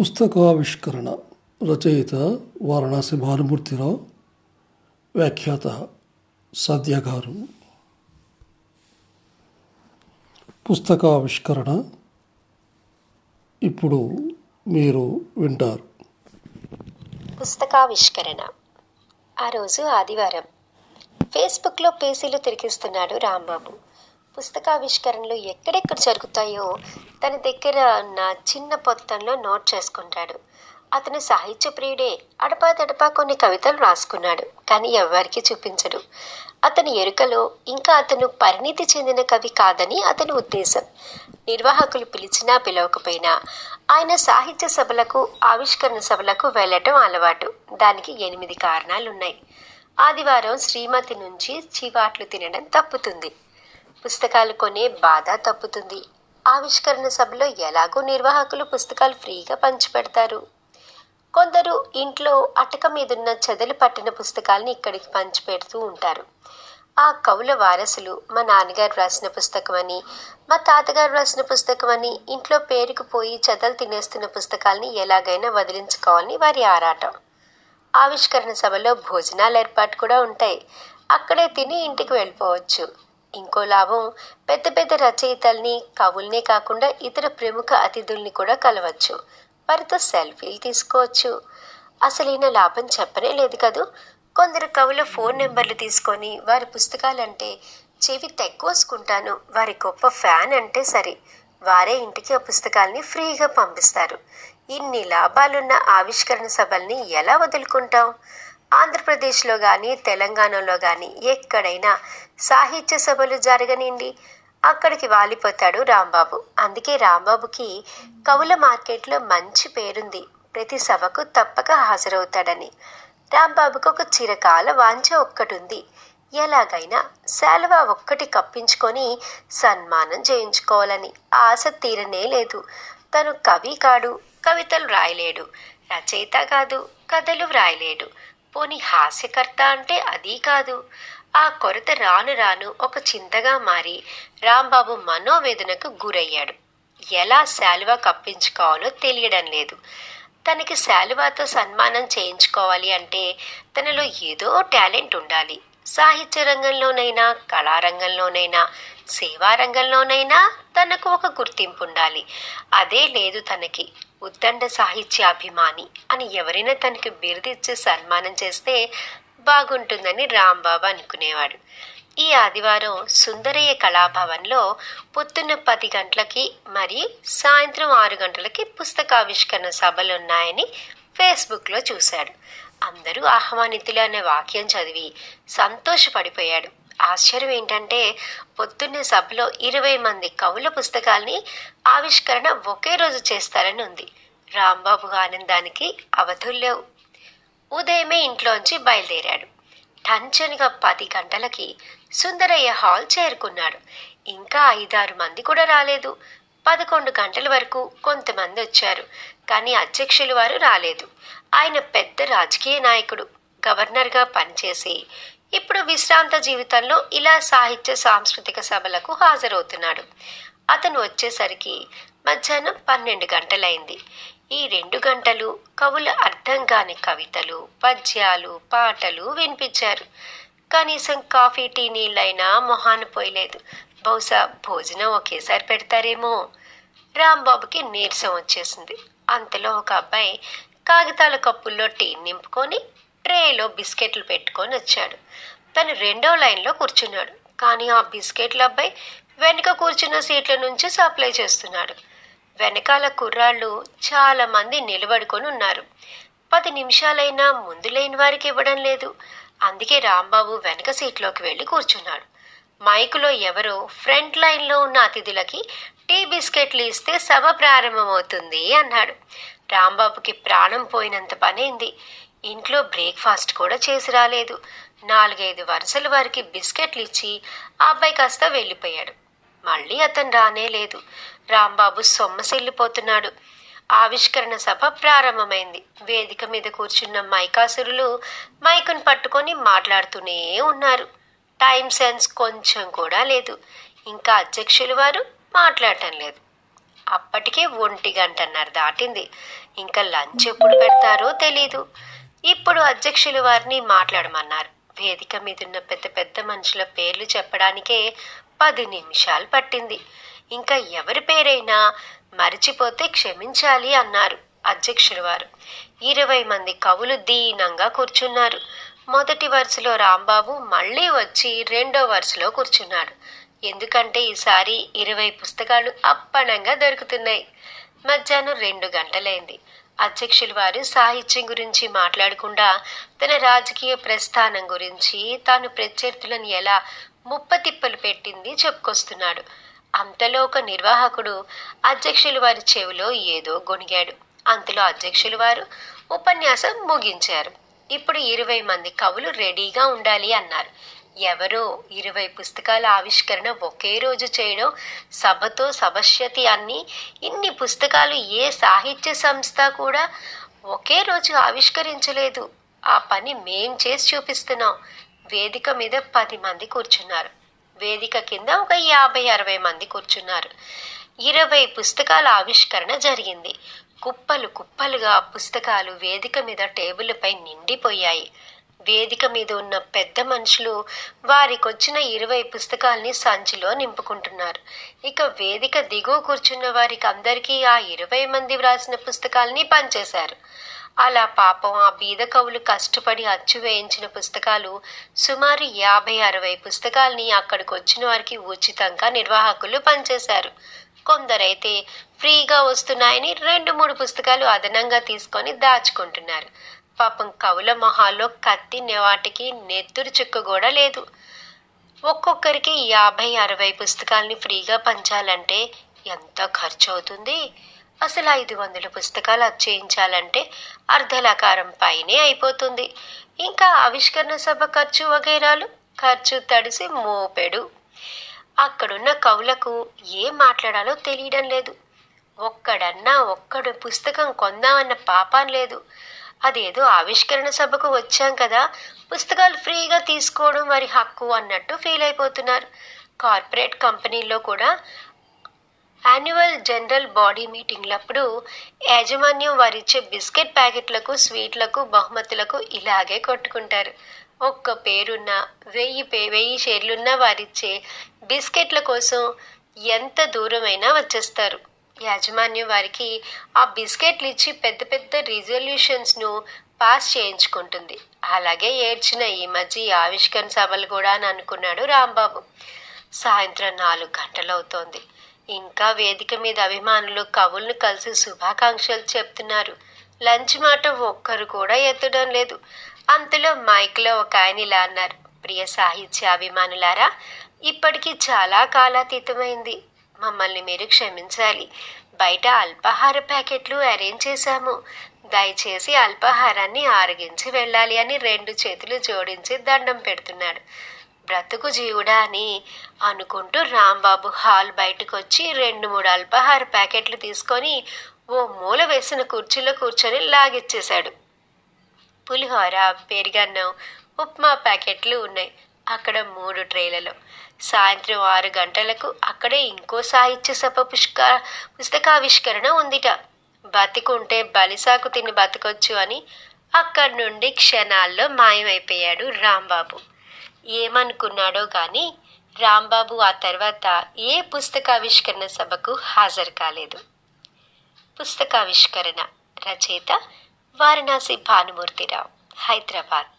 పుస్తకావిష్కరణ రచయిత వారణాసి భానుమూర్తిరావు వ్యాఖ్యాత సద్య గారు పుస్తకావిష్కరణ ఇప్పుడు మీరు వింటారు. పుస్తకావిష్కరణ. ఆ రోజు ఆదివారం. ఫేస్బుక్లో పేజీలు తిరిగిస్తున్నాడు రాంబాబు. పుస్తకావిష్కరణలు ఎక్కడెక్కడ జరుగుతాయో తన దగ్గర ఉన్న చిన్న పొత్తంలో నోట్ చేసుకుంటాడు. అతను సాహిత్య ప్రియుడే అడపా తడపా కొన్ని కవితలు రాసుకున్నాడు కానీ ఎవ్వరికీ చూపించడు. అతని ఎరుకలో ఇంకా అతను పరిణితి చెందిన కవి కాదని అతని ఉద్దేశం. నిర్వాహకులు పిలిచినా పిలవకపోయినా ఆయన సాహిత్య సభలకు ఆవిష్కరణ సభలకు వెళ్ళటం అలవాటు. దానికి ఎనిమిది కారణాలున్నాయి. ఆదివారం శ్రీమతి నుంచి చివాట్లు తినడం తప్పుతుంది. పుస్తకాలు కొనే బాధ తప్పుతుంది. ఆవిష్కరణ సభలో ఎలాగో నిర్వాహకులు పుస్తకాలు ఫ్రీగా పంచిపెడతారు. కొందరు ఇంట్లో అటక మీదున్న చెదలు పట్టిన పుస్తకాలని ఇక్కడికి పంచిపెడుతూ ఉంటారు. ఆ కవుల వారసులు మా నాన్నగారు రాసిన పుస్తకం అని మా తాతగారు రాసిన పుస్తకం అని ఇంట్లో పేరుకుపోయి చెదలు తినేస్తున్న పుస్తకాలని ఎలాగైనా వదిలించుకోవాలని వారి ఆరాటం. ఆవిష్కరణ సభలో భోజనాలు ఏర్పాటు కూడా ఉంటాయి. అక్కడే తిని ఇంటికి వెళ్ళిపోవచ్చు. ఇంకో లాభం పెద్ద పెద్ద రచయితల్ని కవుల్నే కాకుండా ఇతర ప్రముఖ అతిథుల్ని కూడా కలవచ్చు. వారితో సెల్ఫీలు తీసుకోవచ్చు. అసలైన లాభం చెప్పనే లేదు కదూ? కొందరు కవుల ఫోన్ నెంబర్లు తీసుకొని వారి పుస్తకాలంటే చెవి తెక్కువసుకుంటాను. వారి గొప్ప ఫ్యాన్ అంటే సరే వారే ఇంటికి ఆ పుస్తకాల్ని ఫ్రీగా పంపిస్తారు. ఇన్ని లాభాలున్న ఆవిష్కరణ సభల్ని ఎలా వదులుకుంటాం? ఆంధ్రప్రదేశ్లో కానీ తెలంగాణలో కానీ ఎక్కడైనా సాహిత్య సభలు జరగనిండి అక్కడికి వాలిపోతాడు రాంబాబు. అందుకే రాంబాబుకి కవుల మార్కెట్లో మంచి పేరుంది. ప్రతి సభకు తప్పక హాజరవుతాడని. రాంబాబుకు ఒక చిరకాల వాంఛ ఒక్కటుంది. ఎలాగైనా శాలువ ఒక్కటి కప్పించుకొని సన్మానం చేయించుకోవాలని ఆశ తీరనే లేదు. తను కవి కాడు కవితలు రాయలేడు రచయిత కాదు కథలు వ్రాయలేడు. పోని హాస్యకర్త అంటే అది కాదు. ఆ కొరత రాను రాను ఒక చింతగా మారి రాంబాబు మనోవేదనకు గురయ్యాడు. ఎలా శాలువా కప్పించుకోవాలో తెలియడం లేదు. తనకి శాలువాతో సన్మానం చేయించుకోవాలి అంటే తనలో ఏదో టాలెంట్ ఉండాలి. సాహిత్య రంగంలోనైనా కళారంగంలోనైనా సేవా రంగంలోనైనా తనకు ఒక గుర్తింపు ఉండాలి అదే లేదు తనకి. ఉద్దండ సాహిత్యాభిమాని అని ఎవరైనా తనకి బిరుదిచ్చి సన్మానం చేస్తే బాగుంటుందని రాంబాబు అనుకునేవాడు. ఈ ఆదివారం సుందరయ్య కళాభవన్లో పొద్దున్న పది గంటలకి మరియు సాయంత్రం ఆరు గంటలకి పుస్తకావిష్కరణ సభలున్నాయని ఫేస్బుక్లో చూశాడు. అందరూ ఆహ్వానితులు అనే వాక్యం చదివి సంతోషపడిపోయాడు. ఆశ్చర్యం ఏంటంటే పొద్దున్నే సభలో ఇరవై మంది కవుల పుస్తకాల్ని ఆవిష్కరణ ఒకే రోజు చేస్తారని ఉంది. రాంబాబు ఆనందానికి అవధుల్లేవు ఉదయమే ఇంట్లోంచి బయలుదేరాడు. టంచనిగా పది గంటలకి సుందరయ్య హాల్ చేరుకున్నాడు. ఇంకా ఐదారు మంది కూడా రాలేదు. పదకొండు గంటల వరకు కొంతమంది వచ్చారు కానీ అధ్యక్షులు వారు రాలేదు. ఆయన పెద్ద రాజకీయ నాయకుడు గవర్నర్గా పనిచేసి ఇప్పుడు విశ్రాంత జీవితంలో ఇలా సాహిత్య సాంస్కృతిక సభలకు హాజరవుతున్నాడు. అతను వచ్చేసరికి మధ్యాహ్నం పన్నెండు గంటలైంది. ఈ రెండు గంటలు కవుల అర్థం కాని కవితలు పద్యాలు పాటలు వినిపించారు. కనీసం కాఫీ టీ నీళ్ళైనా మొహాన పోయలేదు. బహుశా భోజనం ఒకేసారి పెడతారేమో. రాంబాబుకి నీరసం వచ్చేసింది. అంతలో ఒక అబ్బాయి కాగితాల కప్పుల్లో టీ నింపుకొని ట్రేలో బిస్కెట్లు పెట్టుకొని వచ్చాడు. తను రెండో లైన్లో కూర్చున్నాడు. కానీ ఆ బిస్కెట్ల అబ్బాయి వెనుక కూర్చున్న సీట్ల నుంచి సప్లై చేస్తున్నాడు. వెనకాల కుర్రాళ్ళు చాలా మంది నిలబడుకొని ఉన్నారు. పది నిమిషాలైనా ముందు లేని వారికి ఇవ్వడం లేదు. అందుకే రాంబాబు వెనక సీట్లోకి వెళ్ళి కూర్చున్నాడు. మైకులో ఎవరో ఫ్రంట్ లైన్లో ఉన్న అతిథులకి టీ బిస్కెట్లు ఇస్తే సభ ప్రారంభమవుతుంది అన్నాడు. రాంబాబుకి ప్రాణం పోయినంత పనైంది ఇంట్లో బ్రేక్ఫాస్ట్ కూడా చేసి రాలేదు. నాలుగైదు వరుసల వారికి బిస్కెట్లు ఇచ్చి ఆ అబ్బాయి కాస్త వెళ్ళిపోయాడు. మళ్ళీ అతను రానే లేదు. రాంబాబు సొమ్మసిల్లిపోతున్నాడు. ఆవిష్కరణ సభ ప్రారంభమైంది. వేదిక మీద కూర్చున్న మైకాసురులు మైకును పట్టుకొని మాట్లాడుతూనే ఉన్నారు. టైం సెన్స్ కొంచెం కూడా లేదు. ఇంకా అధ్యక్షులు వారు మాట్లాడటం లేదు. అప్పటికే ఒంటి గంటన్నర దాటింది. ఇంకా లంచ్ ఎప్పుడు పెడతారో తెలీదు. ఇప్పుడు అధ్యక్షులు వారిని మాట్లాడమన్నారు. వేదిక మీదున్న పెద్ద పెద్ద మనుషుల పేర్లు చెప్పడానికే పది నిమిషాలు పట్టింది. ఇంకా ఎవరి పేరైనా మరిచిపోతే క్షమించాలి అన్నారు అధ్యక్షుడు వారు. ఇరవై మంది కవులు దీనంగా కూర్చున్నారు. మొదటి వరుసలో రాంబాబు మళ్ళీ వచ్చి రెండో వరుసలో కూర్చున్నాడు. ఎందుకంటే ఈసారి ఇరవై పుస్తకాలు అప్పనంగా దొరుకుతున్నాయి. మధ్యాహ్నం రెండు గంటలైంది. అధ్యక్షులు వారు సాహిత్యం గురించి మాట్లాడకుండా తన రాజకీయ ప్రస్థానం గురించి తాను ప్రత్యర్థులను ఎలా ముప్పతిప్పలు పెట్టింది చెప్పుకొస్తున్నాడు. అంతలో ఒక నిర్వాహకుడు అధ్యక్షులు వారి చెవిలో ఏదో గొణిగాడు. అంతలో అధ్యక్షులు వారు ఉపన్యాసం ముగించారు. ఇప్పుడు ఇరవై మంది కవులు రెడీగా ఉండాలి అన్నారు. ఎవరో ఇరవై పుస్తకాల ఆవిష్కరణ ఒకే రోజు చేయడం సభతో సభశ్యతి అన్ని ఇన్ని పుస్తకాలు ఏ సాహిత్య సంస్థ కూడా ఒకే రోజు ఆవిష్కరించలేదు. ఆ పని మేం చేసి చూపిస్తున్నాం. వేదిక మీద పది మంది కూర్చున్నారు. వేదిక కింద ఒక యాభై అరవై మంది కూర్చున్నారు. ఇరవై పుస్తకాల ఆవిష్కరణ జరిగింది. కుప్పలు కుప్పలుగా పుస్తకాలు వేదిక మీద టేబుల్పై నిండిపోయాయి. వేదిక మీద ఉన్న పెద్ద మనుషులు వారికొచ్చిన ఇరవై పుస్తకాల్ని సంచిలో నింపుకుంటున్నారు. ఇక వేదిక దిగువ కూర్చున్న వారికి అందరికీ ఆ ఇరవై మంది వ్రాసిన పుస్తకాల్ని పంచేశారు. అలా పాపం ఆ బీద కవులు కష్టపడి అచ్చు వేయించిన పుస్తకాలు సుమారు యాభై అరవై పుస్తకాల్ని అక్కడికి వచ్చిన వారికి ఉచితంగా నిర్వాహకులు పంచేశారు. కొందరైతే ఫ్రీగా వస్తున్నాయని రెండు మూడు పుస్తకాలు అదనంగా తీసుకొని దాచుకుంటున్నారు. పాపం కవుల మొహాల్లో కత్తి వాటికి నెత్తురు చుక్క కూడా లేదు. ఒక్కొక్కరికి యాభై అరవై పుస్తకాల్ని ఫ్రీగా పంచాలంటే ఎంత ఖర్చు అవుతుంది అసలు ఐదు వందల పుస్తకాలు అచ్చేయించాలంటే అర్ధలకారం పైనే అయిపోతుంది. ఇంకా ఆవిష్కరణ సభ ఖర్చు వగైరాలు? ఖర్చు తడిసి మోపెడు. అక్కడున్న కవులకు ఏం మాట్లాడాలో తెలియడం లేదు. ఒక్కడన్నా ఒక్కడు పుస్తకం కొందామన్న పాపం లేదు. అదేదో ఆవిష్కరణ సభకు వచ్చాం కదా పుస్తకాలు ఫ్రీగా తీసుకోవడం వారి హక్కు అన్నట్టు ఫీల్ అయిపోతున్నారు. కార్పొరేట్ కంపెనీల్లో కూడా యాన్యువల్ జనరల్ బాడీ మీటింగ్లప్పుడు యాజమాన్యం వారిచ్చే బిస్కెట్ ప్యాకెట్లకు స్వీట్లకు బహుమతులకు ఇలాగే కొట్టుకుంటారు. ఒక్క పేరున్న వెయ్యి పే వెయ్యి షేర్లున్న వారిచ్చే బిస్కెట్ల కోసం ఎంత దూరమైనా వచ్చేస్తారు. యాజమాన్యం వారికి ఆ బిస్కెట్లు ఇచ్చి పెద్ద పెద్ద రిజల్యూషన్స్ను పాస్ చేయించుకుంటుంది. అలాగే ఏడ్చిన ఈ మధ్య ఈ ఆవిష్కరణ సభలు కూడా అని అనుకున్నాడు రాంబాబు. సాయంత్రం నాలుగు గంటలవుతోంది ఇంకా వేదిక మీద అభిమానులు కవులను కలిసి శుభాకాంక్షలు చెప్తున్నారు. లంచ్ మాట ఒక్కరు కూడా ఎత్తడం లేదు. అంతలో మైక్లో ఒక ఆయన ఇలా అన్నారు. ప్రియ సాహిత్య అభిమానులారా ఇప్పటికీ చాలా కాలాతీతమైంది. మమ్మల్ని మీరు క్షమించాలి. బయట అల్పాహార ప్యాకెట్లు అరేంజ్ చేశాము. దయచేసి అల్పాహారాన్ని ఆరగించి వెళ్ళాలి అని రెండు చేతులు జోడించి దండం పెడుతున్నాడు. బ్రతుకు జీవుడా అని అనుకుంటూ రాంబాబు హాల్ బయటకు వచ్చి రెండు మూడు అల్పాహార ప్యాకెట్లు తీసుకొని ఓ మూల వేసిన కుర్చీలో కూర్చొని లాగిచ్చేశాడు. పులిహోర పెరిగన్నం ఉప్మా ప్యాకెట్లు ఉన్నాయి. అక్కడ మూడు ట్రేలలో సాయంత్రం ఆరు గంటలకు అక్కడే ఇంకో సాహిత్య సభ పుష్క పుస్తకావిష్కరణ ఉందిట. బతికుంటే బలిసాకు తిని బతకొచ్చు అని అక్కడి నుండి క్షణాల్లో మాయమైపోయాడు రాంబాబు. ఏమనుకున్నాడో కానీ రాంబాబు ఆ తర్వాత ఏ పుస్తకావిష్కరణ సభకు హాజరు కాలేదు. పుస్తకావిష్కరణ రచయిత వారణాసి భానుమూర్తిరావు హైదరాబాద్.